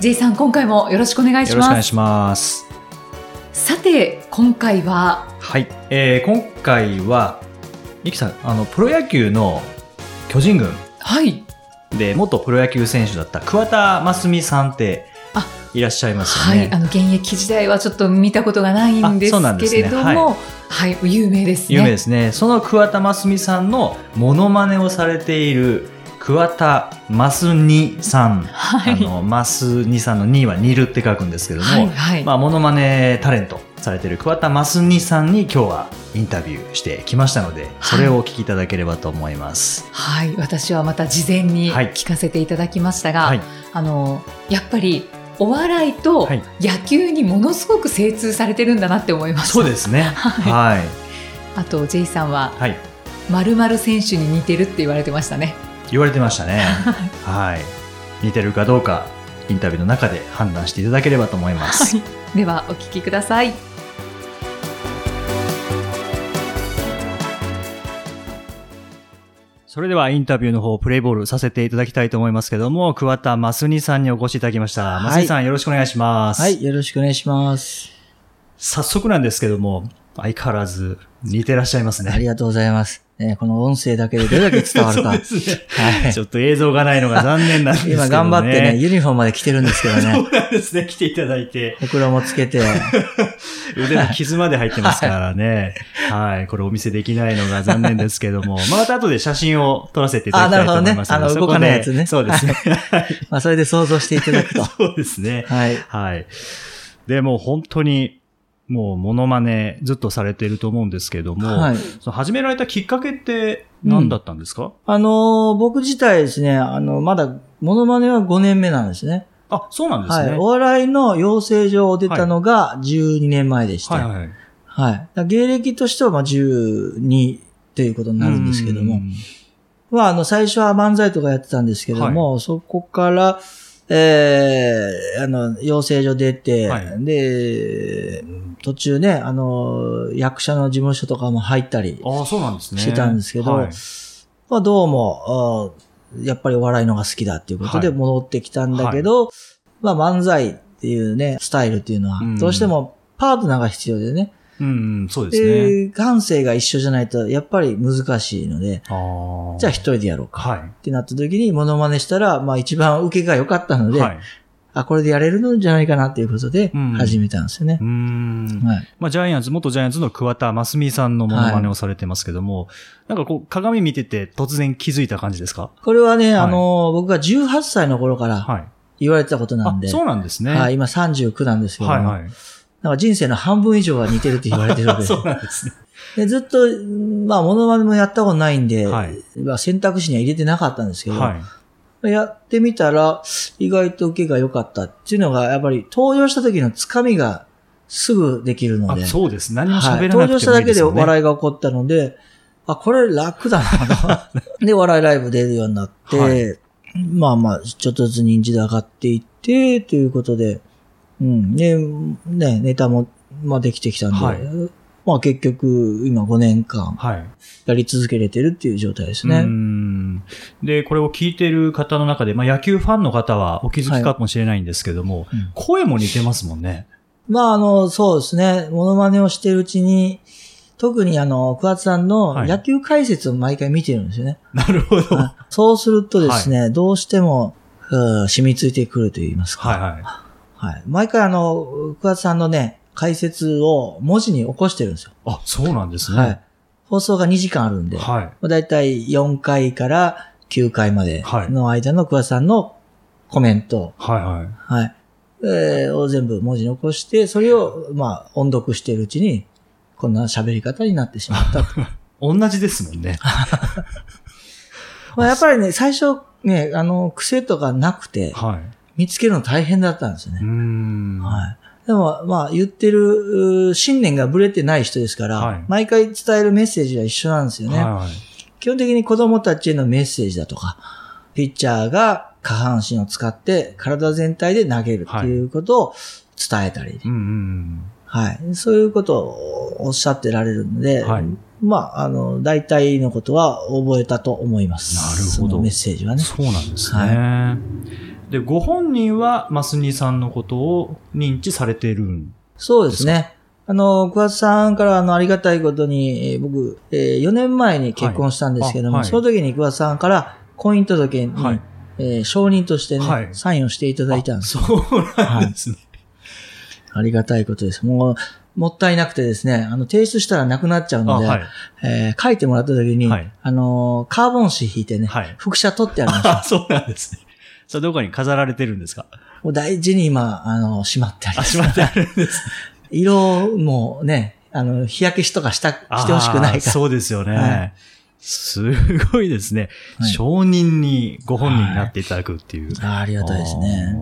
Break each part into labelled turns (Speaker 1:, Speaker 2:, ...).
Speaker 1: J さん今回もよろしくお願いします
Speaker 2: よろしくお願いします。
Speaker 1: さて今回は
Speaker 2: はい。えー、今回は、リキさん、あの、プロ野球の巨人軍
Speaker 1: はい
Speaker 2: で元プロ野球選手だった桑田真澄さんって
Speaker 1: あ
Speaker 2: いらっしゃいます
Speaker 1: はい、
Speaker 2: よね。
Speaker 1: あの現役時代はちょっと見たことがないんですけれども、はい、有名ですね。
Speaker 2: 有名ですね。その桑田真澄さんのモノマネをされている桑田真澄さん。
Speaker 1: はい。
Speaker 2: あの、マスニさんの2は煮るって書くんですけども、
Speaker 1: はい、はい。
Speaker 2: まあ、モノマネタレントされている桑田真澄さんに今日はインタビューしてきましたので、それをお聞きいただければと思います。
Speaker 1: はい、私はまた事前に
Speaker 2: はい
Speaker 1: 聞かせていただきましたが、
Speaker 2: はい。
Speaker 1: あの、やっぱりお笑いと
Speaker 2: はい
Speaker 1: 野球にものすごく精通されてるんだなって思いました。
Speaker 2: そうですね。
Speaker 1: はい
Speaker 2: はい。
Speaker 1: あと、J さんは、
Speaker 2: はい。
Speaker 1: 〇〇選手に似てるって言われてましたね。
Speaker 2: 言われてましたね。はい。似てるかどうか、インタビューの中で判断していただければと思います。
Speaker 1: はい。では、お聞きください。
Speaker 2: それではインタビューの方、プレイボールさせていただきたいと思いますけども、桑田真澄さんにお越しいただきました。
Speaker 3: はい
Speaker 2: 真澄さん、よろしくお願いします。
Speaker 3: はい、よろしくお願いします。
Speaker 2: 早速なんですけども、相変わらず似てらっしゃいますね。
Speaker 3: ありがとうございます。ね、この音声だけでどれだけ伝わるか。
Speaker 2: そうですね。
Speaker 3: はい
Speaker 2: ちょっと映像がないのが残念なんですけどね。
Speaker 3: 今頑張ってね、ユニフォームまで着てるんですけど
Speaker 2: そ
Speaker 3: ね。
Speaker 2: うなんですね。来ていただいて、
Speaker 3: ほくろもつけて。
Speaker 2: 腕の傷まで入ってますからね。はい。これお見せできないのが残念ですけども、また後で写真を撮らせていただきたいと思います
Speaker 3: あなるほどねあの動かないやつね
Speaker 2: そうですね。
Speaker 3: まあ、それで想像していただくと。
Speaker 2: そうですね。
Speaker 3: はい。
Speaker 2: はい。でもう本当に、もうモノマネずっとされていると思うんですけども、
Speaker 3: はい。
Speaker 2: その始められたきっかけって何だったんですか、
Speaker 3: あのー僕自体ですね、あの、まだ、モノマネは5年目なんですね。
Speaker 2: あ、そうなんですね。
Speaker 3: はい。お笑いの養成所を出たのが12年前でして。
Speaker 2: はい
Speaker 3: はい。
Speaker 2: はい。
Speaker 3: 芸歴としては、まあ、12ということになるんですけども。
Speaker 2: うん
Speaker 3: まあ、あの、最初は漫才とかやってたんですけども、そこから、ええあの、養成所出て、
Speaker 2: はい。
Speaker 3: で、途中ね、あの、役者の事務所とかも入ったり。してたんですけど
Speaker 2: はい。
Speaker 3: まあ、どうも、あやっぱりお笑いのが好きだっていうことで
Speaker 2: はい。
Speaker 3: 戻ってきたんだけど、まあ、漫才っていうね、スタイルっていうのは
Speaker 2: うん、
Speaker 3: どうしてもパートナーが必要でね、
Speaker 2: うんうん、そうですね。
Speaker 3: で、感性が一緒じゃないと、やっぱり難しいので。じゃあ一人でやろうか。
Speaker 2: はい。
Speaker 3: ってなった時にモノマネしたら、まあ一番受けが良かったので、
Speaker 2: はい。
Speaker 3: あ、これでやれるのじゃないかなっていうことで
Speaker 2: うん
Speaker 3: 始めたんですよね
Speaker 2: うー。ん。
Speaker 3: はい。
Speaker 2: まあ、ジャイアンツ、元ジャイアンツの桑田真澄さんのモノマネをされてますけども、なんかこう、鏡見てて突然気づいた感じですか？
Speaker 3: これはね、
Speaker 2: い
Speaker 3: あの、僕が18歳の頃から
Speaker 2: はい。
Speaker 3: 言われてたことなんで、
Speaker 2: あそうなんですね。
Speaker 3: はい、今39なんですけども、
Speaker 2: はいはい。
Speaker 3: なんか人生の半分以上は似てるって言われてるわけです
Speaker 2: そうなんですね。
Speaker 3: でずっと、まあ、モノマネもやったことないんで、
Speaker 2: はい
Speaker 3: まあ選択肢には入れてなかったんですけど、
Speaker 2: はい。
Speaker 3: やってみたら、意外と受けが良かったっていうのが、やっぱり登場した時のつかみがすぐできるの
Speaker 2: あ
Speaker 3: で、
Speaker 2: そうです。何も
Speaker 3: はい、
Speaker 2: 喋らなくてもいい
Speaker 3: 登場しただけで。笑いが起こったので、あ、これ楽だなと。で、笑いライブ出るようになって、
Speaker 2: はい
Speaker 3: まあまあ、ちょっとずつ認知度上がっていって、ということで、うん。で、ね、ネタも、まあできてきたんで、
Speaker 2: はい
Speaker 3: まあ結局、今5年間
Speaker 2: はい。
Speaker 3: やり続けれてるっていう状態ですね。
Speaker 2: んで、これを聞いている方の中で、まあ、野球ファンの方はお気づきかもしれないんですけども、
Speaker 3: うん
Speaker 2: 声も似てますもんね。
Speaker 3: まあ、あの、そうですね。モノマネをしてるうちに、特にあの、桑田さんの
Speaker 2: はい
Speaker 3: 野球解説を毎回見てるんですよね。
Speaker 2: なるほど。は
Speaker 3: あそうするとですね、どうしても、うん染みついてくると言いますか。
Speaker 2: いはい。
Speaker 3: はい。毎回あの、桑田さんのね、解説を文字に起こしてるんですよ。
Speaker 2: あ、そうなんですね。
Speaker 3: はい。放送が2時間あるんで、
Speaker 2: はい。
Speaker 3: だいたい4回から9回まで
Speaker 2: はい
Speaker 3: の間の桑田さんのコメント、
Speaker 2: はいはい。
Speaker 3: はい。えーを全部文字に起こして、それを、まあ、音読しているうちに、こんな喋り方になってしまったと。
Speaker 2: 同じですもんね。
Speaker 3: まあ、やっぱりね、最初、ね、あの、癖とかなくて、
Speaker 2: はい。
Speaker 3: 見つけるの大変だったんですよね。
Speaker 2: ん。
Speaker 3: はい。でも、まあ、言ってるう信念がぶれてない人ですから、
Speaker 2: はい
Speaker 3: 毎回伝えるメッセージは一緒なんですよね。
Speaker 2: はいはい。
Speaker 3: 基本的に子供たちへのメッセージだとか、ピッチャーが下半身を使って体全体で投げるっていうことを伝えたり、はい。そういうことをおっしゃってられるので、
Speaker 2: はい
Speaker 3: まあ、あの、大体のことは覚えたと思います。
Speaker 2: なるほど
Speaker 3: そのメッセージは
Speaker 2: うん。
Speaker 3: ね。
Speaker 2: そうなんですね。で、ご本人は、マスニさんのことを認知されているん
Speaker 3: そうですね。あの、桑田さんからあの、ありがたいことに、えー僕、えー4年前に結婚したんですけども、
Speaker 2: はいあはい
Speaker 3: その時に桑田さんから婚姻届に、
Speaker 2: はい
Speaker 3: えー承認としてね、
Speaker 2: はい
Speaker 3: サインをしていただいたんです。
Speaker 2: あそうなんですね。
Speaker 3: ありがたいことです。もう、もったいなくてですね、あの、提出したらなくなっちゃう
Speaker 2: あ、
Speaker 3: ので、
Speaker 2: はい。
Speaker 3: えー書いてもらった時に、
Speaker 2: はい
Speaker 3: あのーカーボン紙引いてね、
Speaker 2: はい
Speaker 3: 副写取ってありました。
Speaker 2: あ、そうなんですね。それどこに飾られてるんですか？
Speaker 3: もう大事に今、あの、しまってあり
Speaker 2: あ、
Speaker 3: ます。
Speaker 2: しまってあるんです。
Speaker 3: 色もね、あの、日焼けしとかした、してほしくないから。
Speaker 2: そうですよね。
Speaker 3: はい
Speaker 2: すごいですね。
Speaker 3: はい
Speaker 2: 承認にご本人になっていただくっていう。
Speaker 3: あーありがたいですね。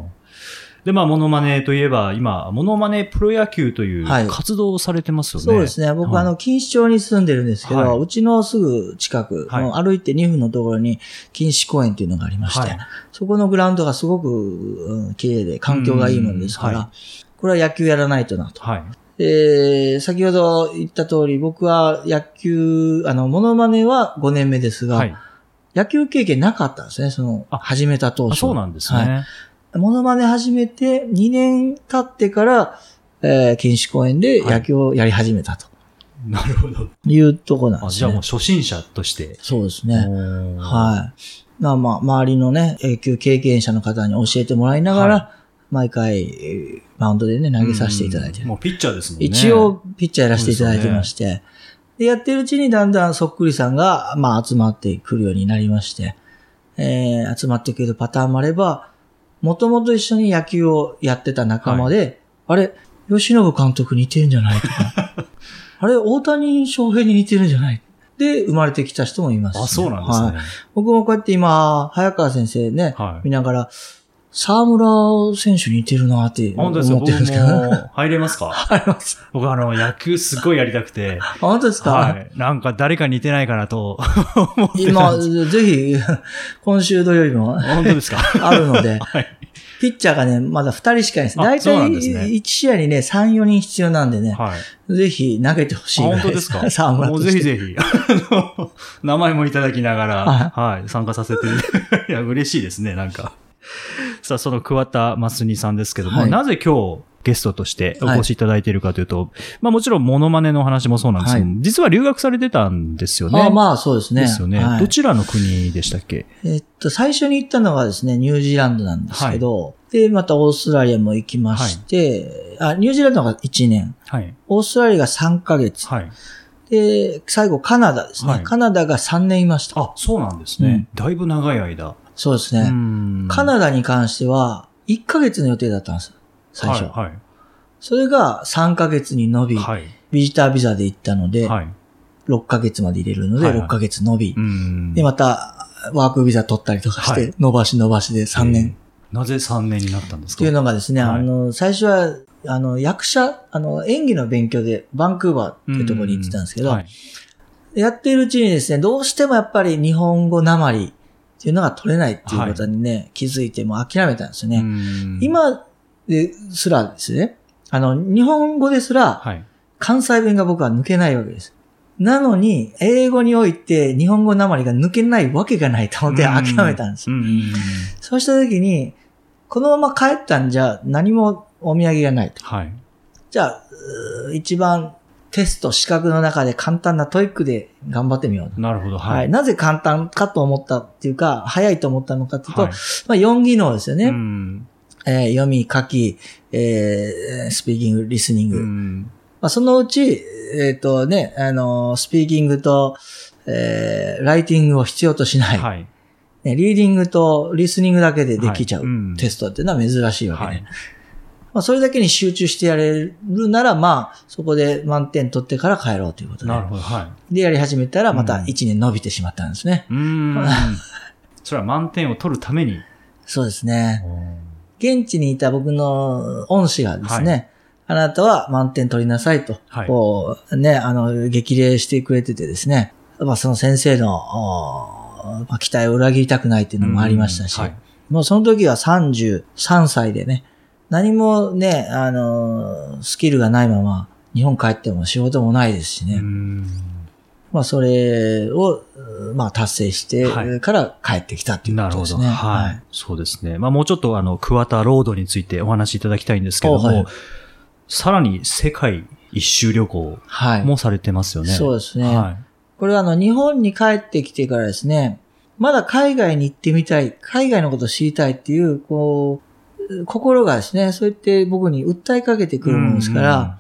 Speaker 2: で、まあ、モノマネといえば、今、モノマネプロ野球という
Speaker 3: はい
Speaker 2: 活動をされてますよね。
Speaker 3: そうですね。僕、
Speaker 2: はい
Speaker 3: あの、錦糸町に住んでるんですけど、
Speaker 2: はいう
Speaker 3: ちのすぐ近く、歩いて2分のところに錦糸公園っていうのがありまして、
Speaker 2: はい
Speaker 3: そこのグラウンドがすごく、うん綺麗で環境がいいもんですから、これは野球やらないとなと。
Speaker 2: はい。
Speaker 3: で、先ほど言った通り、僕は野球、あの、モノマネは5年目ですが、
Speaker 2: はい。
Speaker 3: 野球経験なかったんですね、その、
Speaker 2: あ
Speaker 3: 始めた当初。
Speaker 2: あそうなんですね。
Speaker 3: はいモノマネ始めて2年経ってから、えー、錦糸公園で野球をやり始めたと
Speaker 2: なるほど。
Speaker 3: いうところなん
Speaker 2: あ
Speaker 3: ですね。
Speaker 2: じゃあもう初心者として。
Speaker 3: そうですね。はい。まあまあ、周りのね、野球経験者の方に教えてもらいながら、
Speaker 2: は
Speaker 3: 毎回、えーマウンドでね、投げさせていただいて
Speaker 2: もうピッチャーですもんね。
Speaker 3: 一応、ピッチャーやらせていただいてまして、で、やってるうちにだんだんそっくりさんが、まあ、集まってくるようになりまして、えー集まってくるパターンもあれば、もともと一緒に野球をやってた仲間で、あれ、吉信監督似てるんじゃないとか、あれ、大谷翔平に似てるんじゃない？で、生まれてきた人もいますし、
Speaker 2: あ、そうなんですね。
Speaker 3: はい。僕もこうやって今、早川先生ね、
Speaker 2: はい。
Speaker 3: 見ながら、沢村選手に似てるなって思ってるんですけど。
Speaker 2: 僕も入れますか？
Speaker 3: あります。
Speaker 2: 僕あの、野球すっごいやりたくて。
Speaker 3: あ本当ですか、
Speaker 2: はい。なんか誰か似てないかなと思って
Speaker 3: 今。ぜひ、今週土曜日も
Speaker 2: 本当ですか？
Speaker 3: あるので、
Speaker 2: はい。
Speaker 3: ピッチャーがね、まだ2人しかいないです。
Speaker 2: あ
Speaker 3: 大体
Speaker 2: そうなんですね
Speaker 3: 1試合にね、3、4人必要なんでね、
Speaker 2: はい。
Speaker 3: ぜひ投げてほしい
Speaker 2: 本当ですか？
Speaker 3: 沢村
Speaker 2: もう。ぜひぜひ。名前もいただきながら、
Speaker 3: は
Speaker 2: はい、参加させて、いや、嬉しいですね、なんか。さあ、その桑田真澄さんですけども、
Speaker 3: はい
Speaker 2: なぜ今日ゲストとしてお越しいただいているかというと、まあもちろんモノマネの話もそうなんですけど、
Speaker 3: は
Speaker 2: 実は留学されてたんですよね。
Speaker 3: あまあ、そうですね。
Speaker 2: ですよね、
Speaker 3: はい
Speaker 2: どちらの国でしたっけ？
Speaker 3: えっと、最初に行ったのがですね、ニュージーランドなんですけど、で、またオーストラリアも行きまして、あ、ニュージーランドが1年、
Speaker 2: はい。
Speaker 3: オーストラリアが3ヶ月、
Speaker 2: はい。
Speaker 3: で、最後カナダですね。
Speaker 2: はい
Speaker 3: カナダが3年いました。
Speaker 2: あ、そうなんですね。だいぶ長い間。
Speaker 3: そうですね。
Speaker 2: うん
Speaker 3: カナダに関しては、1ヶ月の予定だったんですよ。最初。
Speaker 2: はい。
Speaker 3: それが3ヶ月に伸び、
Speaker 2: はい。
Speaker 3: ビジタービザで行ったので、
Speaker 2: はい。
Speaker 3: 6ヶ月まで入れるので、
Speaker 2: はいはい
Speaker 3: 6ヶ月伸び、
Speaker 2: うん
Speaker 3: で、また、ワークビザ取ったりとかし
Speaker 2: はい
Speaker 3: て、伸ばし伸ばしで3年
Speaker 2: なぜ3年になったんですか？
Speaker 3: っていうのがですね、
Speaker 2: はい
Speaker 3: あの、最初は、あの、役者、あの、演技の勉強で、バンクーバーっていうところに行ってたんですけど、
Speaker 2: はい。
Speaker 3: やっているうちにですね、どうしてもやっぱり日本語なまりっていうのが取れないっていうことにね、気づいてもう諦めたんですよね。
Speaker 2: うん、
Speaker 3: 今ですらですね、あの、日本語ですら、
Speaker 2: はい。
Speaker 3: 関西弁が僕は抜けないわけです。なのに、英語において日本語なまりが抜けないわけがないと思って諦めたんです。そうした時に、このまま帰ったんじゃ何もお土産がないと。
Speaker 2: はい。
Speaker 3: じゃあ、一番テスト、資格の中で簡単な TOEIC で頑張ってみようと。
Speaker 2: なるほど。
Speaker 3: は。
Speaker 2: はいい。
Speaker 3: なぜ簡単かと思ったっていうか、早いと思ったのかというと、
Speaker 2: はい
Speaker 3: まあ4技能ですよね。
Speaker 2: うん。
Speaker 3: えー読み、書き、えースピーキング、リスニング。
Speaker 2: うん。
Speaker 3: まあ、そのうち、えっ、とね、あのースピーキングと、えーライティングを必要としない、
Speaker 2: はい。
Speaker 3: ね。リーディングとリスニングだけでできちゃう、テストっていうのは珍しいわけで。
Speaker 2: はい。
Speaker 3: まあ、それだけに集中してやれるなら、まあ、そこで満点取ってから帰ろうということで。
Speaker 2: なるほど。はい。
Speaker 3: で、やり始めたら、また
Speaker 2: うん
Speaker 3: 1年伸びてしまったんですね。
Speaker 2: うん。それは満点を取るために。
Speaker 3: そうですね。現地にいた僕の恩師がですね、あなたは満点取りなさいと、
Speaker 2: はい
Speaker 3: こう、ね、あの、激励してくれててですね、まあその先生の、おまあ、期待を裏切りたくないっていうのもありましたし、
Speaker 2: うんはい
Speaker 3: もうその時は33歳でね、何もね、あの、スキルがないまま、日本帰っても仕事もないですしね。
Speaker 2: うん
Speaker 3: まあ、それを、まあ、達成して
Speaker 2: はい
Speaker 3: から帰ってきたっていう
Speaker 2: なるほど。
Speaker 3: ことですね。
Speaker 2: はい。そうですね。まあもうちょっとあの、桑田ロードについてお話しいただきたいんですけども、
Speaker 3: おはい
Speaker 2: さらに世界一周旅行
Speaker 3: はい。
Speaker 2: もされてますよね。
Speaker 3: そうですね。
Speaker 2: はい。
Speaker 3: これはあの、日本に帰ってきてからですね、まだ海外に行ってみたい、海外のことを知りたいっていう、こう、心がですね、そうやって僕に訴えかけてくるものですから、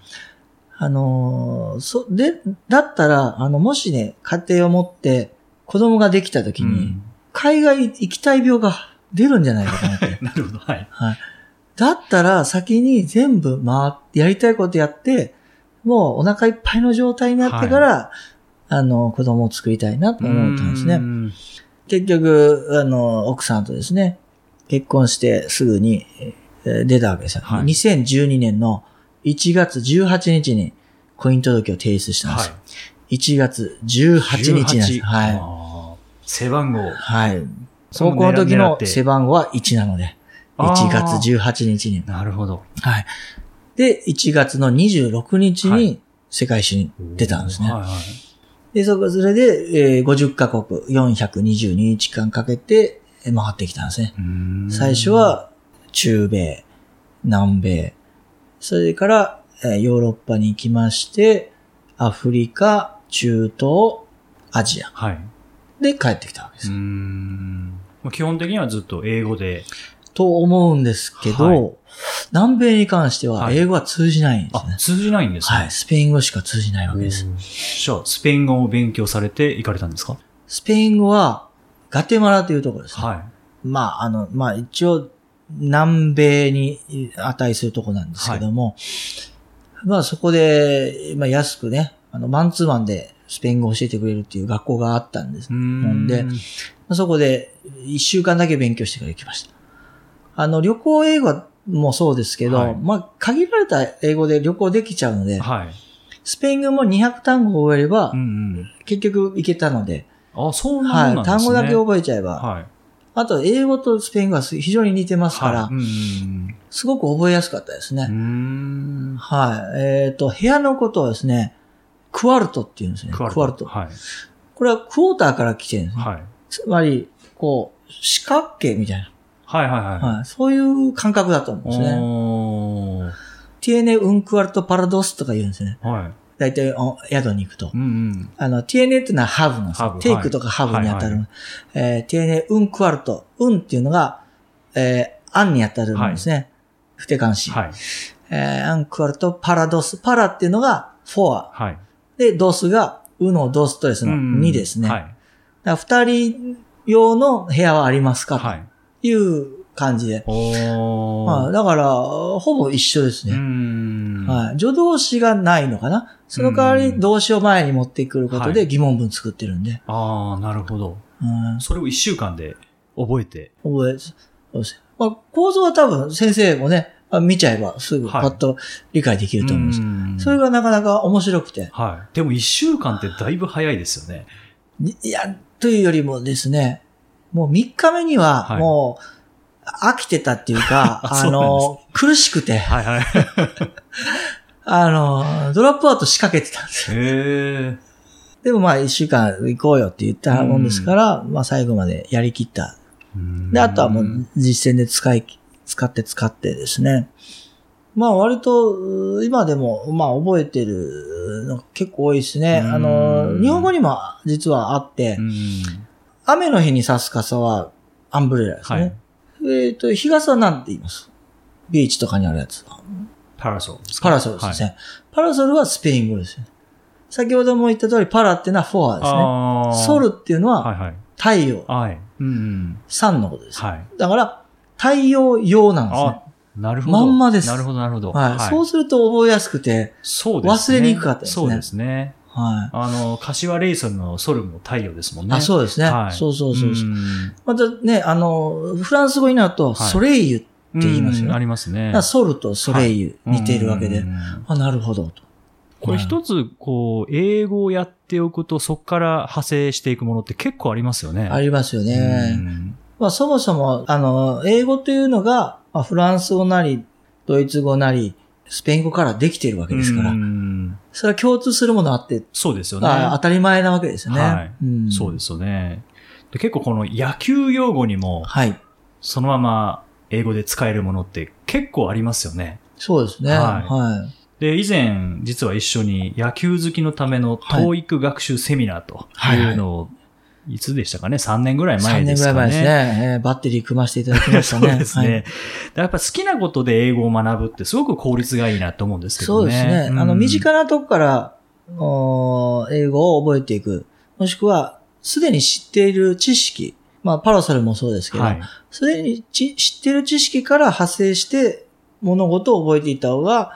Speaker 3: あのーそ、で、だったら、あの、もしね、家庭を持って子供ができた時に、海外行きたい病が出るんじゃないかと思って。
Speaker 2: なるほど。はい。
Speaker 3: はい。だったら先に全部回って、やりたいことやって、もうお腹いっぱいの状態になってから、あの、子供を作りたいなと思ったんですね。
Speaker 2: うん
Speaker 3: 結局、あの、奥さんとですね、結婚してすぐにえー出たわけですよ。
Speaker 2: はい
Speaker 3: 2012年の1月18日に婚姻届を提出したんです
Speaker 2: は
Speaker 3: よ。
Speaker 2: い。
Speaker 3: 1月18日なんです。
Speaker 2: 18
Speaker 3: はい。
Speaker 2: 背番号。
Speaker 3: はい。高校の時の背番号は1なので、
Speaker 2: あー
Speaker 3: 1月18日に。
Speaker 2: なるほど。
Speaker 3: はい。で、1月の26日
Speaker 2: は
Speaker 3: に世界史に出たんですね。
Speaker 2: はいはい。
Speaker 3: で、そこ、それで、えー50カ国422日間かけてえー回ってきたんですね。
Speaker 2: うん
Speaker 3: 最初、は中米、南米、それから、えーヨーロッパに行きまして、アフリカ、中東、アジア
Speaker 2: はい。
Speaker 3: で帰ってきたわけで
Speaker 2: う
Speaker 3: す。
Speaker 2: ん。まあ基本的にはずっと英語で。
Speaker 3: と思うんですけど、
Speaker 2: はい
Speaker 3: 南米に関しては
Speaker 2: はい
Speaker 3: 英語は通じないんです
Speaker 2: あ
Speaker 3: ね。、
Speaker 2: 通じないんですね。
Speaker 3: はい。スペイン語しか通じないわけです。
Speaker 2: じゃあ、スペイン語を勉強されて行かれたんですか？
Speaker 3: スペイン語は、ガテマラというところですね。
Speaker 2: は
Speaker 3: まあ、あの、まあ一応、南米に値するとこなんですけども、まあそこで、まあ安くね、あの、マンツーマンでスペイン語を教えてくれるっていう学校があったんです。んで、まあそこで一週間だけ勉強してから行きました。あの、旅行英語もそうですけど、
Speaker 2: はい
Speaker 3: まあ限られた英語で旅行できちゃうので、
Speaker 2: はい。
Speaker 3: スペイン語も200単語を覚えれば、
Speaker 2: うんうん。
Speaker 3: 結局いけたので、
Speaker 2: あ、そうな
Speaker 3: はい、
Speaker 2: んですね。
Speaker 3: 単語だけ覚えちゃえば、
Speaker 2: はい。
Speaker 3: あと、英語とスペイン語は非常に似てますから、
Speaker 2: はい
Speaker 3: すごく覚えやすかったですね。はい。えっ、と、部屋のことをですね、クワルトって言うんですね。クワルト。
Speaker 2: はい。
Speaker 3: これはクォーターから来てるんですね。
Speaker 2: はい。
Speaker 3: つまり、こう、四角形みたいな、
Speaker 2: はいはいはい。
Speaker 3: はい。そういう感覚だと思うんですね。ティエネ・ウンクワルト・パラドスとか言うんですね。
Speaker 2: はい。
Speaker 3: 大体お宿に行くと
Speaker 2: う。んうん。
Speaker 3: あの、ティエネっていうのはハブなんです。よテイクとかハブに当たる。
Speaker 2: はい
Speaker 3: えーティエネ・ウンクワルト。ウンっていうのが、えーアンに当たるんですね。不定冠詞。
Speaker 2: はい。
Speaker 3: えーアンクワルト・パラドス。パラっていうのがフォア。
Speaker 2: はい。
Speaker 3: で、ドスが、ウのドストレスの
Speaker 2: うん
Speaker 3: 2ですね。
Speaker 2: はい。
Speaker 3: だから二人用の部屋はありますか？
Speaker 2: はい。
Speaker 3: という感じで。まあ、だから、ほぼ一緒ですね。
Speaker 2: ん。
Speaker 3: はい。助動詞がないのかな？その代わり動詞を前に持ってくること
Speaker 2: はい
Speaker 3: で疑問文作ってるんで。
Speaker 2: ああ、なるほど。
Speaker 3: うん。
Speaker 2: それを一週間で覚えて。
Speaker 3: 覚え、そうです。まあ、構造は多分先生もね、あ見ちゃえばすぐパッと理解できると思います。
Speaker 2: うん
Speaker 3: それがなかなか面白くて。
Speaker 2: はい。でも一週間ってだいぶ早いですよね。
Speaker 3: いや、というよりもですね、もう3日目には
Speaker 2: はい
Speaker 3: もう飽きてたっていうか、
Speaker 2: あ
Speaker 3: の、苦しくて、
Speaker 2: はいはい。
Speaker 3: あの、ドロップアウト仕掛けてたんですよ。でもまあ1週間行こうよって言ったもんですから、まあ最後までやりきった。で、あとはもう実践で使い、使って使ってですね。まあ割と、今でも、まあ覚えてるの結構多いですね。
Speaker 2: うん
Speaker 3: あの、日本語にも実はあって
Speaker 2: う、ん。
Speaker 3: 雨の日に差す傘はアンブレラです
Speaker 2: はい
Speaker 3: ね。。えっ、と、日傘は何て言いますビーチとかにあるやつ。
Speaker 2: パラソルですか？
Speaker 3: パラソルですね。パラソルはスペイン語ですね。先ほども言った通り、パラっていうのはフォアですね。ソルっていうのは
Speaker 2: はいはい。
Speaker 3: 太陽、
Speaker 2: はい。うんうん。
Speaker 3: のことです。
Speaker 2: はい。
Speaker 3: だから、太陽用なんですね
Speaker 2: あ。、なるほど。
Speaker 3: まんまです
Speaker 2: なるほど、なるほど。
Speaker 3: はい。そうすると覚えやすくて、
Speaker 2: そうですね。
Speaker 3: 忘れにくかったですね
Speaker 2: そうですね。
Speaker 3: は
Speaker 2: あの、柏レイソンのソルも太陽ですもん
Speaker 3: い。
Speaker 2: ね。
Speaker 3: あ、そうですね。
Speaker 2: はい
Speaker 3: そうそうそうそう。
Speaker 2: ん
Speaker 3: またね、あの、フランス語になると、
Speaker 2: はい
Speaker 3: ソレイユ、言いますよね。
Speaker 2: うんありますね。
Speaker 3: ソルとソレイユ似ているわけで、
Speaker 2: うん
Speaker 3: あ、なるほどと。
Speaker 2: これ一つ、こう、英語をやっておくと、そこから派生していくものって結構ありますよね。
Speaker 3: ありますよね。
Speaker 2: うん
Speaker 3: まあ、そもそも、あの、英語というのが、まあ、フランス語なり、ドイツ語なり、スペイン語からできているわけですから、
Speaker 2: うん
Speaker 3: それは共通するものあって、
Speaker 2: そうですよね。
Speaker 3: あ当たり前なわけですよね。
Speaker 2: はい
Speaker 3: うん
Speaker 2: そうですよね。で結構この野球用語にも、
Speaker 3: はい。
Speaker 2: そのまま英語で使えるものって結構ありますよね。
Speaker 3: そうですね。
Speaker 2: は
Speaker 3: はい。
Speaker 2: で、以前、実は一緒に野球好きのための
Speaker 3: はい
Speaker 2: TOEIC 学習セミナーというのを、いつでしたかね ?3 年ぐらい
Speaker 3: 3
Speaker 2: 前ですかね。
Speaker 3: 年ぐらい前ですね。えーバッテリー組ませていただきました
Speaker 2: そう
Speaker 3: ね。
Speaker 2: ですね。
Speaker 3: はい
Speaker 2: やっぱ好きなことで英語を学ぶってすごく効率がいいなと思うんですけどね。
Speaker 3: そうですね。
Speaker 2: ん
Speaker 3: あの、身近なとこから、おー英語を覚えていく。もしくは、すでに知っている知識。まあ、パラソルもそうですけど、
Speaker 2: はい。
Speaker 3: すでにち知っている知識から派生して物事を覚えていった方が、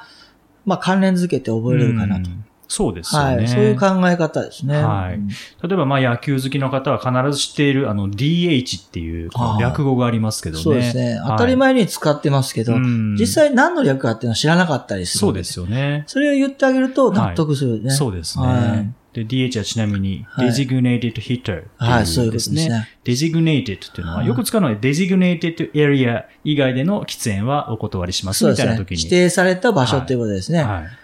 Speaker 3: まあ、関連づけて覚えれるかなと。
Speaker 2: うんそうですよね。
Speaker 3: はい。そういう考え方ですね。
Speaker 2: はい
Speaker 3: うん
Speaker 2: 例えば、まあ、野球好きの方は必ず知っている、あの、DH っていう、略語がありますけどね。
Speaker 3: そうですね。
Speaker 2: はい
Speaker 3: 当たり前に使ってますけど、
Speaker 2: うん
Speaker 3: 実際何の略かっていうのは知らなかったりする。
Speaker 2: そうですよね。
Speaker 3: それを言ってあげると納得するね。
Speaker 2: そうですね。
Speaker 3: はい
Speaker 2: で、DH はちなみに、
Speaker 3: はい
Speaker 2: designated hitter
Speaker 3: はい、そういうこと
Speaker 2: ですね。
Speaker 3: ですね。
Speaker 2: designated っていうのは、
Speaker 3: はい
Speaker 2: よく使うのは designated area 以外での喫煙はお断りします。みたいな時に。
Speaker 3: 指定された場所っていうことですね。
Speaker 2: はい。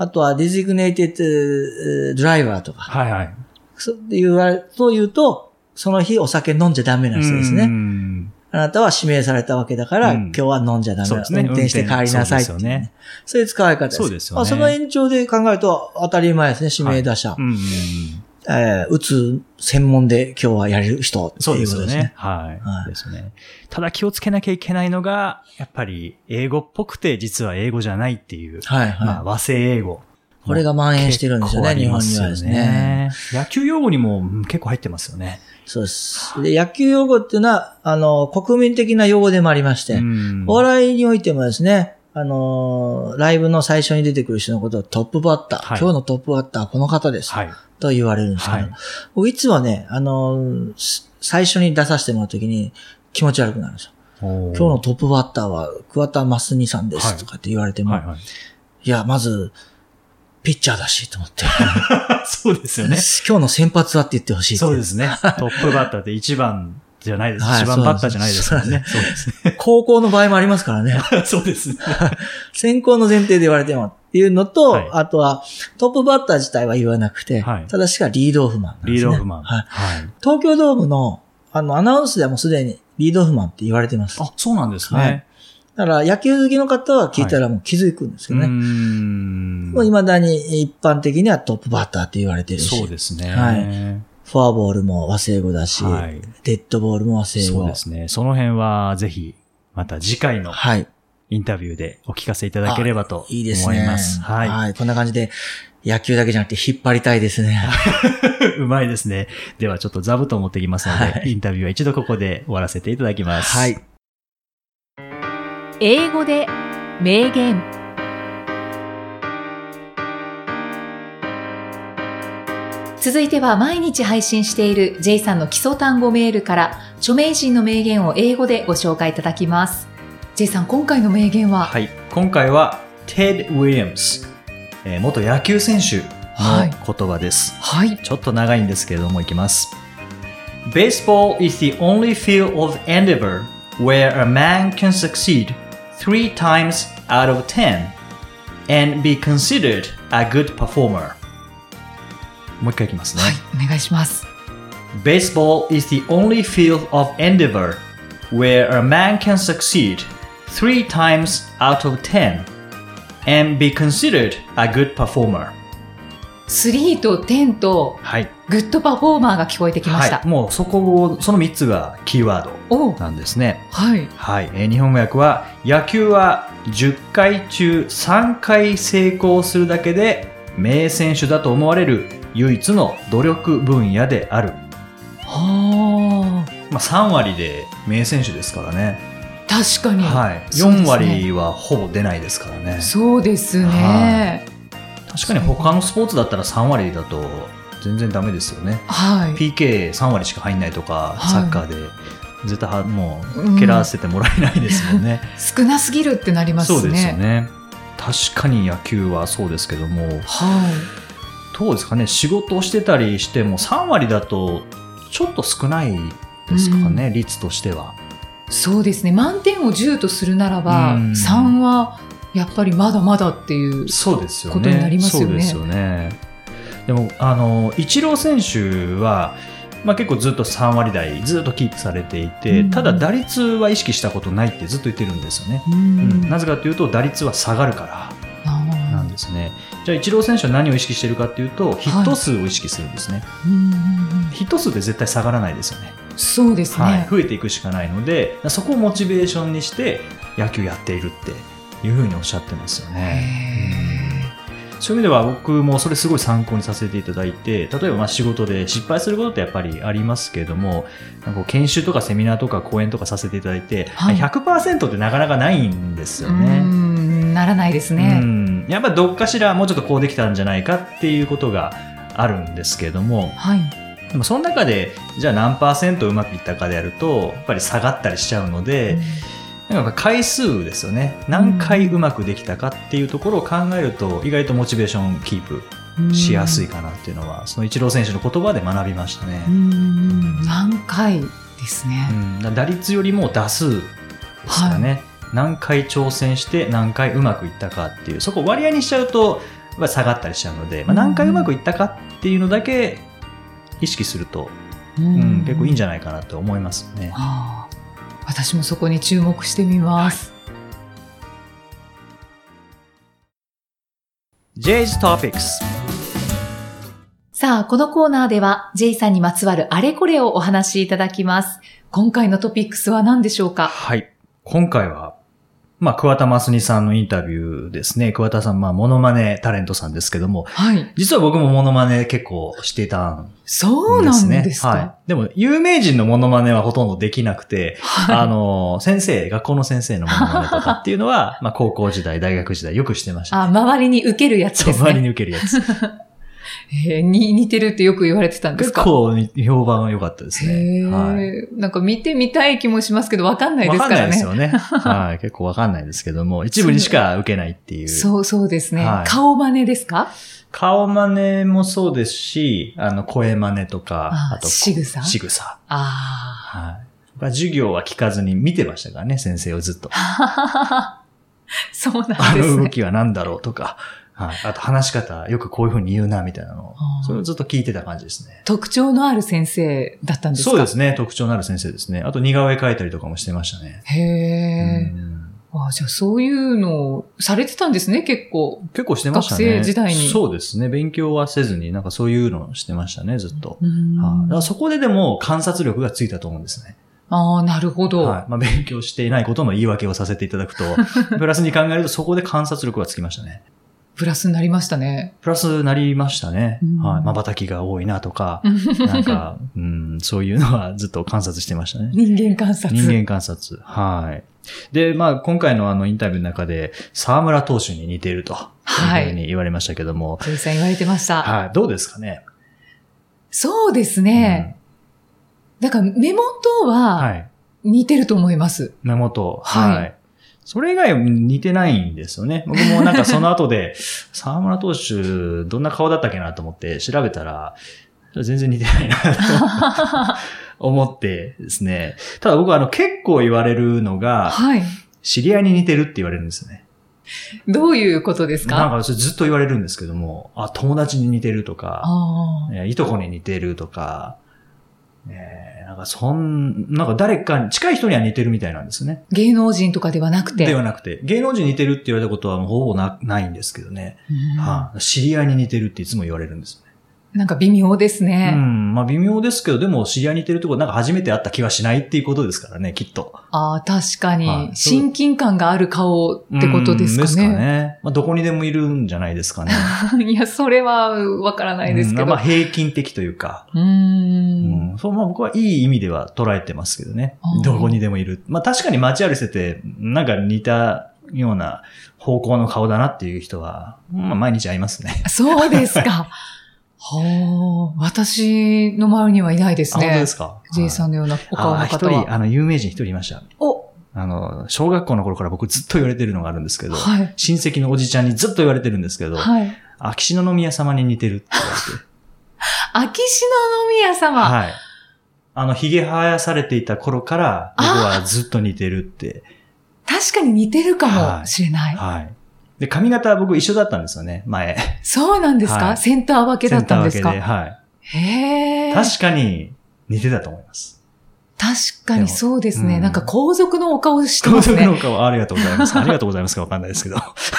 Speaker 3: あとは designated driver とか。
Speaker 2: はいはい。
Speaker 3: そう言われ、と言うと、その日お酒飲んじゃダメな人です
Speaker 2: う
Speaker 3: ね。
Speaker 2: ん
Speaker 3: あなたは指名されたわけだから、
Speaker 2: うん
Speaker 3: 今日は飲んじゃダメだ。
Speaker 2: そうですね
Speaker 3: 運転して帰りなさいっていう、
Speaker 2: 運転そうですよね
Speaker 3: そういう使い方です。
Speaker 2: そうですよね
Speaker 3: まあその延長で考えると当たり前ですね、指名打者。
Speaker 2: うんうんうん。
Speaker 3: えー打つ専門で今日はやれる人っていう
Speaker 2: そう
Speaker 3: ことですね。
Speaker 2: はい。
Speaker 3: はい
Speaker 2: ですね。ただ気をつけなきゃいけないのが、やっぱり英語っぽくて実は英語じゃないっていう、
Speaker 3: はいはい。
Speaker 2: まあ和製英語。
Speaker 3: これが蔓延してるんですよね、日
Speaker 2: 結構あります
Speaker 3: 本にはですね。
Speaker 2: 野球用語にもうん結構入ってますよね。
Speaker 3: そうです。で、野球用語っていうのは、あの、国民的な用語でもありまして、
Speaker 2: うん
Speaker 3: お笑いにおいてもですね、あのーライブの最初に出てくる人のことをトップバッター、
Speaker 2: はい
Speaker 3: 今日のトップバッターはこの方です、
Speaker 2: はい。
Speaker 3: と言われるんですけど、
Speaker 2: はい
Speaker 3: 僕いつもね、あの最初に出させてもらうときに気持ち悪くなるんですよ。
Speaker 2: 今
Speaker 3: 今日のトップバッターは桑田真澄さんで
Speaker 2: はい
Speaker 3: すとかって言われても、い
Speaker 2: はいはい。
Speaker 3: や、まず、ピッチャーだしと思って、
Speaker 2: そうですよね。
Speaker 3: 今日の先発はって言ってほしい
Speaker 2: そうですね。トップバッターって一番じゃないです。
Speaker 3: はい
Speaker 2: 一番バッターじゃないですからね。そうですね。
Speaker 3: 高校の場合もありますからね。
Speaker 2: そうですね。
Speaker 3: 先行の前提で言われてもいうのと、
Speaker 2: はい
Speaker 3: あとはトップバッター自体は言わなくて、
Speaker 2: はい
Speaker 3: ただしがリードオフマンなんです、ね。
Speaker 2: リードオフマン。
Speaker 3: はい。
Speaker 2: はい。
Speaker 3: 東京ドームの、あの、アナウンスでもすでにリードオフマンって言われてます。
Speaker 2: あ、そうなんです
Speaker 3: は
Speaker 2: ね
Speaker 3: い。だから野球好きの方は聞いたらもう気づくんですよね。
Speaker 2: うーん
Speaker 3: もう未だに一般的にはトップバッターって言われてるし、
Speaker 2: そうですね。
Speaker 3: はいフォアボールも和製語だし、
Speaker 2: はい
Speaker 3: デッドボールも和製語。
Speaker 2: そうですね。その辺はぜひ、また次回の
Speaker 3: はい。
Speaker 2: インタビューでお聞かせいただければと
Speaker 3: いいですね。
Speaker 2: 思います。はい。
Speaker 3: こんな感じで、野球だけじゃなくて引っ張りたいですね。
Speaker 2: うまいですね。ではちょっと座布団持ってきますので、
Speaker 3: はい
Speaker 2: インタビューは一度ここで終わらせていただきます。
Speaker 3: はい。
Speaker 1: 英語で名言続いては毎日配信している J さんの基礎単語メールから著名人の名言を英語でご紹介いただきます J さん今回の名言は、
Speaker 2: はい。今回は、テッド・ウィリアムス、えー元野球選手
Speaker 1: はい
Speaker 2: の言葉です。
Speaker 1: はい
Speaker 2: ちょっと長いんですけれども、いきます。Baseball is the only field of endeavor where a man can succeed three times out of ten and be considered a good performer. もう一回いきますね。
Speaker 1: お願いします
Speaker 2: Baseball is the only field of endeavor where a man can succeed three times out of ten and be considered a good performer.
Speaker 1: 3と10と
Speaker 2: はい。
Speaker 1: グッドパフォーマーが聞こえてきました、
Speaker 2: はい。もうそこを、その3つがキーワー
Speaker 1: お
Speaker 2: ドなんですね。
Speaker 1: はい
Speaker 2: はい。えー日本語訳は、野球は10回中3回成功するだけで名選手だと思われる唯一の努力分野である。
Speaker 1: は
Speaker 2: まあ3割で名選手ですからね。
Speaker 1: あ確かに、
Speaker 2: はい。4
Speaker 1: そうですね
Speaker 2: 割はほぼ出ないですからね。
Speaker 1: そうですね
Speaker 2: 確かに他のスポーツだったら3割だと全然ダメですよね。
Speaker 1: はい
Speaker 2: PK3 割しか入んないとか、
Speaker 1: はい
Speaker 2: サッカーで絶対はも
Speaker 1: うん
Speaker 2: う蹴らせてもらえないですもんね。
Speaker 1: 少なすぎるってなりますね。
Speaker 2: そうですよね。確かに野球はそうですけども、
Speaker 1: は
Speaker 2: どうですかね、仕事をしてたりしても3割だとちょっと少ないですかね、率としては。
Speaker 1: い。そうですね。満点を10とするならば、
Speaker 2: うん
Speaker 1: 3はやっぱりまだまだっていう。
Speaker 2: そうですよね。
Speaker 1: ことになりますよね
Speaker 2: ですよね。でも、あの、イチロー選手は、まあ、結構ずっと3割台ずっとキープされていて、
Speaker 1: うん
Speaker 2: ただ打率は意識したことないってずっと言ってるんですよね。
Speaker 1: う
Speaker 2: うん
Speaker 1: ん
Speaker 2: なぜかというと打率は下がるからなんですね。じゃあイチロー選手は何を意識してるかっていうとヒット数を意識するんですね。
Speaker 1: うんうんうん
Speaker 2: ヒット数って絶対下がらないですよね。
Speaker 1: そうですね。
Speaker 2: はい、増えていくしかないのでそこをモチベーションにして野球やっているっていうふうにおっしゃってますよね。そういう意味では僕もそれすごい参考にさせていただいて例えばまあ仕事で失敗することってやっぱりありますけれどもなんか研修とかセミナーとか講演とかさせていただいて、
Speaker 1: はい
Speaker 2: 100%ってなかなかないんですよね。
Speaker 1: んならないです
Speaker 2: う
Speaker 1: ね。
Speaker 2: んやっぱどっかしらもうちょっとこうできたんじゃないかっていうことがあるんですけれども
Speaker 1: はい。
Speaker 2: でもその中でじゃあ何パーセントうまくいったかでやるとやっぱり下がったりしちゃうので、なんか回数ですよね。何回うまくできたかっていうところを考えると意外とモチベーションキープ
Speaker 1: うん
Speaker 2: しやすいかなっていうのは、そのイチロー選手の言葉で学びましたね。
Speaker 1: う。ん何回ですね。
Speaker 2: うん、だ打率よりも打数ですかね、何回挑戦して何回うまくいったかっていうそこを割合にしちゃうとまあ下がったりしちゃうので、まあ、何回うまくいったかっていうのだけ意識すると、
Speaker 1: う
Speaker 2: うん結構いいんじ
Speaker 1: ゃ
Speaker 2: ゃないかなと思いますね。
Speaker 1: ああ私もそこに注目してみます。
Speaker 2: J's Topics
Speaker 1: さあ、このコーナーでは J さんにまつわるあれこれをお話しいただきます。今回のトピックスは何でしょうか？
Speaker 2: はい。今回は、まあ、桑田真澄さんのインタビューですね。桑田さん、まあ、モノマネタレントさんですけども、
Speaker 1: はい。
Speaker 2: 実は僕もモノマネ結構してたん
Speaker 1: そうなん
Speaker 2: ですね。
Speaker 1: ですか
Speaker 2: はい。でも、有名人のモノマネはほとんどできなくて、
Speaker 1: はい
Speaker 2: あの、先生、学校の先生のモノマネとかっていうのは、まあ、高校時代、大学時代よくしてました、
Speaker 1: あ、周りに受けるやつ
Speaker 2: そう、
Speaker 1: ですね。
Speaker 2: 周りに受けるやつ。
Speaker 1: えーに似てるってよく言われてたんですか？
Speaker 2: 結構評判は良かったです
Speaker 1: へ
Speaker 2: ね。はい。
Speaker 1: ーなんか見てみたい気もしますけど、わかんないで
Speaker 2: わかん
Speaker 1: すからね。
Speaker 2: ないですよね。はい。結構わかんないですけども、一部にしか受けないっていう。
Speaker 1: そうそうですね。
Speaker 2: はい
Speaker 1: 顔真似ですか？
Speaker 2: 顔真似もそうですし、あの、声真似とか、
Speaker 1: あ
Speaker 2: あと、
Speaker 1: 仕草？
Speaker 2: 仕草。
Speaker 1: あ
Speaker 2: はい。授業は聞かずに見てましたからね、先生をずっと。
Speaker 1: あ。そうな
Speaker 2: あ
Speaker 1: んですね。
Speaker 2: の動きは何だろうとか、はい。あと話し方、よくこういう風に言うな、みたいなのをそれをずっと聞いてた感じですね。
Speaker 1: 特徴のある先生だったんですか？
Speaker 2: そうですね、特徴のある先生ですね。あと似顔絵描いたりとかもしてましたね。
Speaker 1: へえ。
Speaker 2: うん
Speaker 1: あじゃあそういうのをされてたんですね、結構。
Speaker 2: 結構してましたね。
Speaker 1: 学生時代に
Speaker 2: そうですね。勉強はせずに、なんかそういうのをしてましたね、ずっと。
Speaker 1: うん
Speaker 2: はいだからそこででも観察力がついたと思うんですね。
Speaker 1: ああ、なるほど。
Speaker 2: はい。まあ、勉強していないことの言い訳をさせていただくと、プラスに考えるとそこで観察力がつきましたね。
Speaker 1: プラスになりましたね。
Speaker 2: プラスなりましたね。
Speaker 1: うん
Speaker 2: はい。瞬きが多いなとか、なんか、うん、そういうのはずっと観察してましたね。
Speaker 1: 人間観察。
Speaker 2: 人間観察。はい。で、まあ、今回のあのインタビューの中で、沢村投手に似ていると、
Speaker 1: はい
Speaker 2: いうふうに言われましたけども、
Speaker 1: ジェイさん言われてました。
Speaker 2: はい。どうですかね？
Speaker 1: そうですね。だから目元
Speaker 2: うん
Speaker 1: は
Speaker 2: はい。
Speaker 1: 似てると思います。
Speaker 2: 目元。
Speaker 1: はい
Speaker 2: はい。それ以外似てないんですよね。僕もなんかその後で、沢村投手、どんな顔だったっけなと思って調べたら、全然似てないなと思ってですね。ただ僕はあの結構言われるのが、
Speaker 1: はい。
Speaker 2: 知り合いに似てるって言われるんですよね。
Speaker 1: どういうことですか？
Speaker 2: なんかずっと言われるんですけども、あ、友達に似てるとか、いとこに似てるとか、えーなんかそん、なんか誰かに、近い人には似てるみたいなんですね。
Speaker 1: 芸能人とかではなくて。
Speaker 2: ではなくて、芸能人に似てるって言われたことはもうほぼなないんですけどね。
Speaker 1: うん
Speaker 2: はい知り合いに似てるっていつも言われるんです
Speaker 1: なんか微妙です
Speaker 2: ね。
Speaker 1: ね。
Speaker 2: うん。まあ微妙ですけど、でも知り合いに似てるところなんか初めて会った気はしないっていうことですからね、きっと。
Speaker 1: ああ、確かに、
Speaker 2: はい
Speaker 1: 親近感がある顔ってことですか
Speaker 2: うんですか
Speaker 1: ね。
Speaker 2: ね。まあどこにでもいるんじゃないですかね。
Speaker 1: いや、それはわからないですけど。
Speaker 2: うんまあ平均的というか。
Speaker 1: うーん。
Speaker 2: うん、そう、まあ僕はいい意味では捉えてますけどね。どこにでもいる。まあ確かに街歩いてて、なんか似たような方向の顔だなっていう人は、まあ毎日会いますね。
Speaker 1: そうですか。はあ、私の周りにはいないですね。
Speaker 2: あ本当ですか
Speaker 1: ？J さんのようなお顔の方は。
Speaker 2: 人、あの、有名人一人いました。
Speaker 1: お、
Speaker 2: あの、小学校の頃から僕ずっと言われてるのがあるんですけど、
Speaker 1: はい。
Speaker 2: 親戚のおじちゃんにずっと言われてるんですけど、
Speaker 1: はい。
Speaker 2: 秋篠宮様に似てるって言われて。
Speaker 1: 秋篠宮様。
Speaker 2: はい。あの、髭生やされていた頃から、僕はずっと似てるって。
Speaker 1: 確かに似てるかもしれない。
Speaker 2: はい。で、髪型は僕一緒だったんですよね、前。
Speaker 1: そうなんですか、
Speaker 2: はい
Speaker 1: センター分けだったんですか？
Speaker 2: センター分けで、はい。
Speaker 1: へえ。
Speaker 2: 確かに似てたと思います。
Speaker 1: 確かにそうですね。
Speaker 2: うん
Speaker 1: なんか皇族のお顔して
Speaker 2: 皇
Speaker 1: ますね。
Speaker 2: 族の方ありがとうございます。ありがとうございますかわかんないですけど。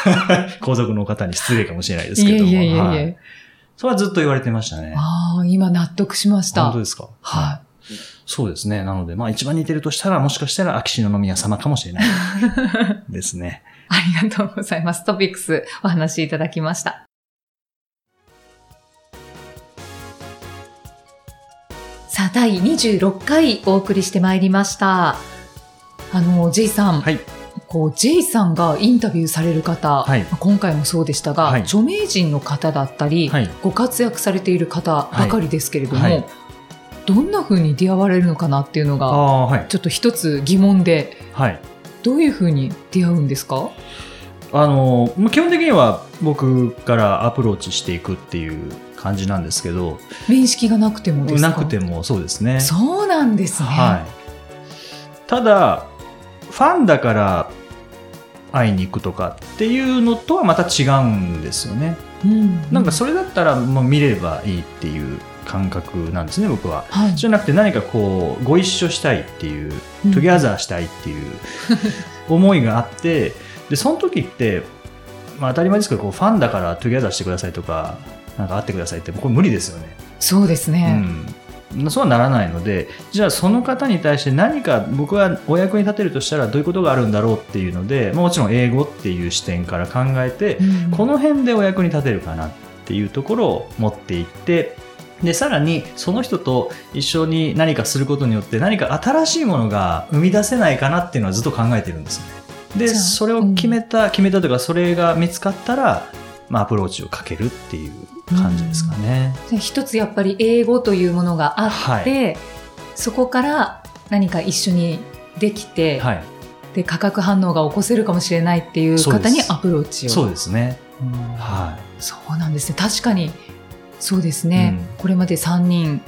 Speaker 2: 皇族の方に失礼かもしれないですけども。
Speaker 1: いえいえいえいえ。
Speaker 2: はいそれはずっと言われてましたね。
Speaker 1: ああ、今納得しました。
Speaker 2: 本当ですか？
Speaker 1: はい。
Speaker 2: そうですね。なので、まあ一番似てるとしたら、もしかしたら秋篠宮様かもしれないですね。
Speaker 1: ありがとうございます。トピックスお話しいただきました。さあ、第26回お送りしてまいりました。あの、J さん、
Speaker 2: はい。
Speaker 1: こう J さんがインタビューされる方、
Speaker 2: はい
Speaker 1: まあ今回もそうでしたが、
Speaker 2: はい
Speaker 1: 著名人の方だったり、
Speaker 2: はい。
Speaker 1: ご活躍されている方ばかりですけれども、どんな風に出会われるのかなっていうのが。ちょっと一つ疑問で
Speaker 2: はい。
Speaker 1: どういう風に出会うんですか？
Speaker 2: あの、まあ基本的には僕からアプローチしていくっていう感じなんですけど、
Speaker 1: 面識がなくてもですか？
Speaker 2: なくてもそうですね。
Speaker 1: そうなんですね、
Speaker 2: はい。ただ、ファンだから会いに行くとかっていうのとはまた違うんですよね。
Speaker 1: うん
Speaker 2: なんかそれだったらもう見ればいいっていう感覚なんですね、僕は。
Speaker 1: はい。
Speaker 2: じゃなくて何かこう、ご一緒したいっていう、
Speaker 1: うん。
Speaker 2: together したいっていう 思いがあって、で、その時って、まあ当たり前ですけど、こうファンだから together してくださいとか、なんか会ってくださいって、これ無理ですよね。
Speaker 1: そうですね、
Speaker 2: うん、そうはならないのでじゃあその方に対して何か僕はお役に立てるとしたらどういうことがあるんだろうっていうのでまあもちろん英語っていう視点から考えて、
Speaker 1: うん。
Speaker 2: この辺でお役に立てるかなっていうところを持っていってでさらにその人と一緒に何かすることによって何か新しいものが生み出せないかなっていうのはずっと考えてるんですよね。でそれを決めた、決めたというかそれが見つかったら、まあ、アプローチをかけるっていう感じですかね。
Speaker 1: じゃあ一つやっぱり英語というものがあって、そこから何か一緒にできて、
Speaker 2: はい、
Speaker 1: で化学反応が起こせるかもしれないっていう方にアプローチを。
Speaker 2: そうですね。
Speaker 1: うん。
Speaker 2: は
Speaker 1: そうなんですね。確かにそうですね、
Speaker 2: うん
Speaker 1: これまで3人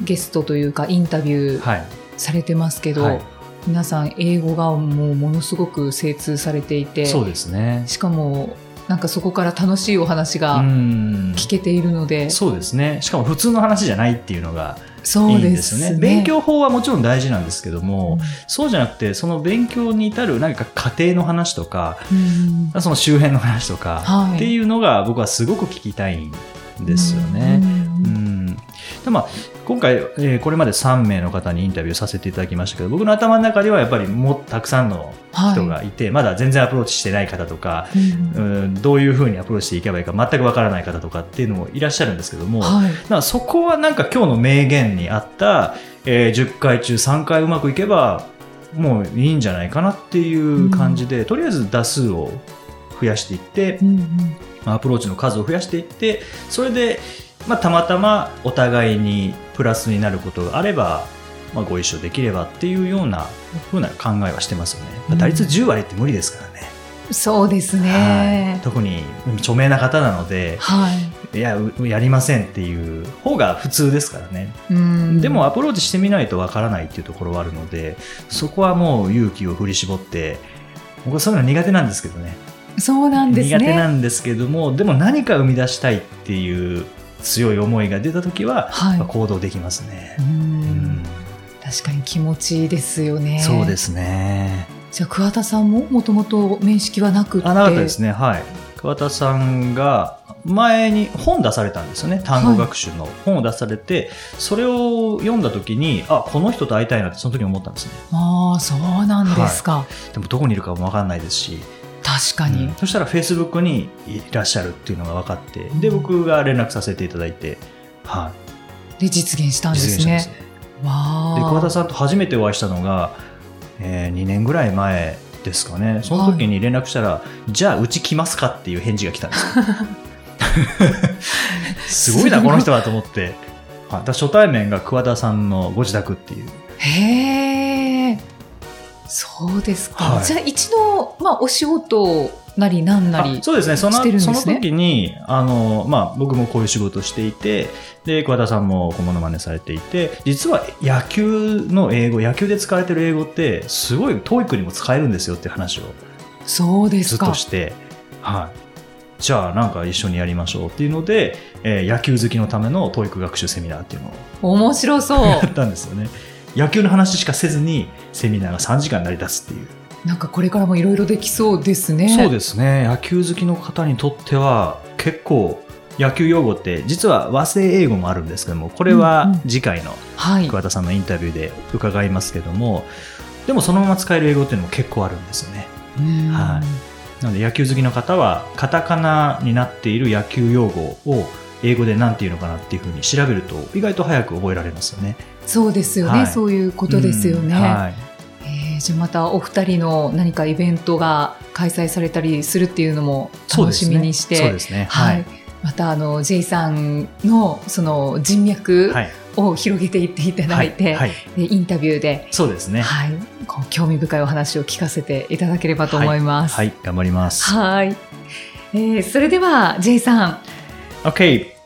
Speaker 1: ゲストというかインタビュ
Speaker 2: い。
Speaker 1: ー
Speaker 2: はい。
Speaker 1: されてますけど、
Speaker 2: はい
Speaker 1: 皆さん英語がもうものすごく精通されていて
Speaker 2: そうですね。
Speaker 1: しかもなんかそこから楽しいお話
Speaker 2: う
Speaker 1: が
Speaker 2: ん。
Speaker 1: 聞けているので、
Speaker 2: そうですね。しかも普通の話じゃないっていうのがい
Speaker 1: そ
Speaker 2: いうん
Speaker 1: で
Speaker 2: ですよね。
Speaker 1: すね
Speaker 2: 勉強法はもちろん大事なんですけども、
Speaker 1: うん
Speaker 2: そうじゃなくて、その勉強に至る何か家庭の話とか、
Speaker 1: うん
Speaker 2: その周辺の話とか、
Speaker 1: はい
Speaker 2: っていうのが僕はすごく聞きたいんですよね。
Speaker 1: うん。
Speaker 2: うん。でまあ、今回、えーこれまで3名の方にインタビューさせていただきましたけど僕の頭の中ではやっぱりもたくさんの人がいて、まだ全然アプローチしてない方とか、
Speaker 1: うん。
Speaker 2: うんどういうふうにアプローチしていけばいいか全くわからない方とかっていうのもいらっしゃるんですけども、
Speaker 1: はい。
Speaker 2: だからそこはなんか今日の名言にあった、えー10回中3回うまくいけばもういいんじゃないかなっていう感じで、とりあえず打数を増やしていって、
Speaker 1: うんうん
Speaker 2: アプローチの数を増やしていってそれで、まあ、たまたまお互いにプラスになることがあれば、まあ、ご一緒できればっていうようなふうな考えはしてますよね、まあ打率10割って無理ですからね、
Speaker 1: そうです
Speaker 2: はい。
Speaker 1: ね。
Speaker 2: 特に著名な方なので
Speaker 1: はい。
Speaker 2: いやうやりませんっていう方が普通ですからね、
Speaker 1: うん。
Speaker 2: でもアプローチしてみないとわからないっていうところはあるのでそこはもう勇気を振り絞って僕はそういうの苦手なんですけどね
Speaker 1: そうなんですね。
Speaker 2: 苦手なんですけどもでも何か生み出したいっていう強い思いが出た時は、
Speaker 1: はい。
Speaker 2: まあ行動できますね。
Speaker 1: 確かに気持ちいいですよね。
Speaker 2: そうですね。
Speaker 1: じゃあ桑田さんももともと面識はなくって？
Speaker 2: あなかったですね。はい。桑田さんが前に本出されたんですよね。単語学習の。本を出されて、それを読んだ時にあこの人と会いたいなってその時に思ったんですね。
Speaker 1: ああ、そうなんですか。
Speaker 2: でもどこにいるかも分かんないですし、
Speaker 1: 確かに。
Speaker 2: うんそしたらフェイスブックにいらっしゃるっていうのが分かってで僕が連絡させていただいてはい
Speaker 1: で、実現したんですね。
Speaker 2: ですね
Speaker 1: わあ。
Speaker 2: で桑田さんと初めてお会いしたのが、えー2年ぐらい前ですかねその時に連絡したら、じゃあうち来ますかっていう返事が来たんですよ すごいな、この人はと思って。はい、だ初対面が桑田さんのご自宅っていう。
Speaker 1: そうですか。
Speaker 2: はい
Speaker 1: じゃあ一度、まあお仕事なりなんなり
Speaker 2: あ。そうですね。その、
Speaker 1: ね
Speaker 2: その時に、あの、まあ、僕もこういう仕事をしていて、で、桑田さんも小物真似されていて、実は野球の英語、野球で使われてる英語って、すごい TOEIC にも使えるんですよって話を
Speaker 1: そうですか
Speaker 2: ずっと。して、はい。じゃあ、なんか一緒にやりましょうっていうので、えー野球好きのための TOEIC 学習セミナーっていうのを
Speaker 1: 面白そう。
Speaker 2: やったんですよね。野球の話しかせずに、セミナーが3時間成り立つっていう。
Speaker 1: なんかこれからもいろいろできそうですね。
Speaker 2: そうですね。野球好きの方にとっては、結構、野球用語って、実は和製英語もあるんですけども、これ
Speaker 1: うんう
Speaker 2: は
Speaker 1: ん
Speaker 2: 次回の
Speaker 1: はい。
Speaker 2: 桑田さんのインタビューで伺いますけども、でもそのまま使える英語っていうのも結構あるんですよね。
Speaker 1: うん
Speaker 2: はいなので野球好きの方は、カタカナになっている野球用語を英語で何て言うのかなっていうふうに調べると、意外と早く覚えられますよね。
Speaker 1: そうですよね、
Speaker 2: はい
Speaker 1: そういうことですよね。
Speaker 2: うんはい。
Speaker 1: えーじゃあまたお二人の何かイベントが開催されたりするっていうのも楽しみにして、
Speaker 2: そうですね。
Speaker 1: は
Speaker 2: はいい。
Speaker 1: またあの J さんのその人脈
Speaker 2: はい。
Speaker 1: を広げていっていただいて、
Speaker 2: はい。
Speaker 1: でインタビューで、
Speaker 2: そうですね。
Speaker 1: はい、こう興味深いお話を聞かせていただければと思います。
Speaker 2: はい。頑張ります。
Speaker 1: はい。えーそれでは J さん、
Speaker 2: Okay,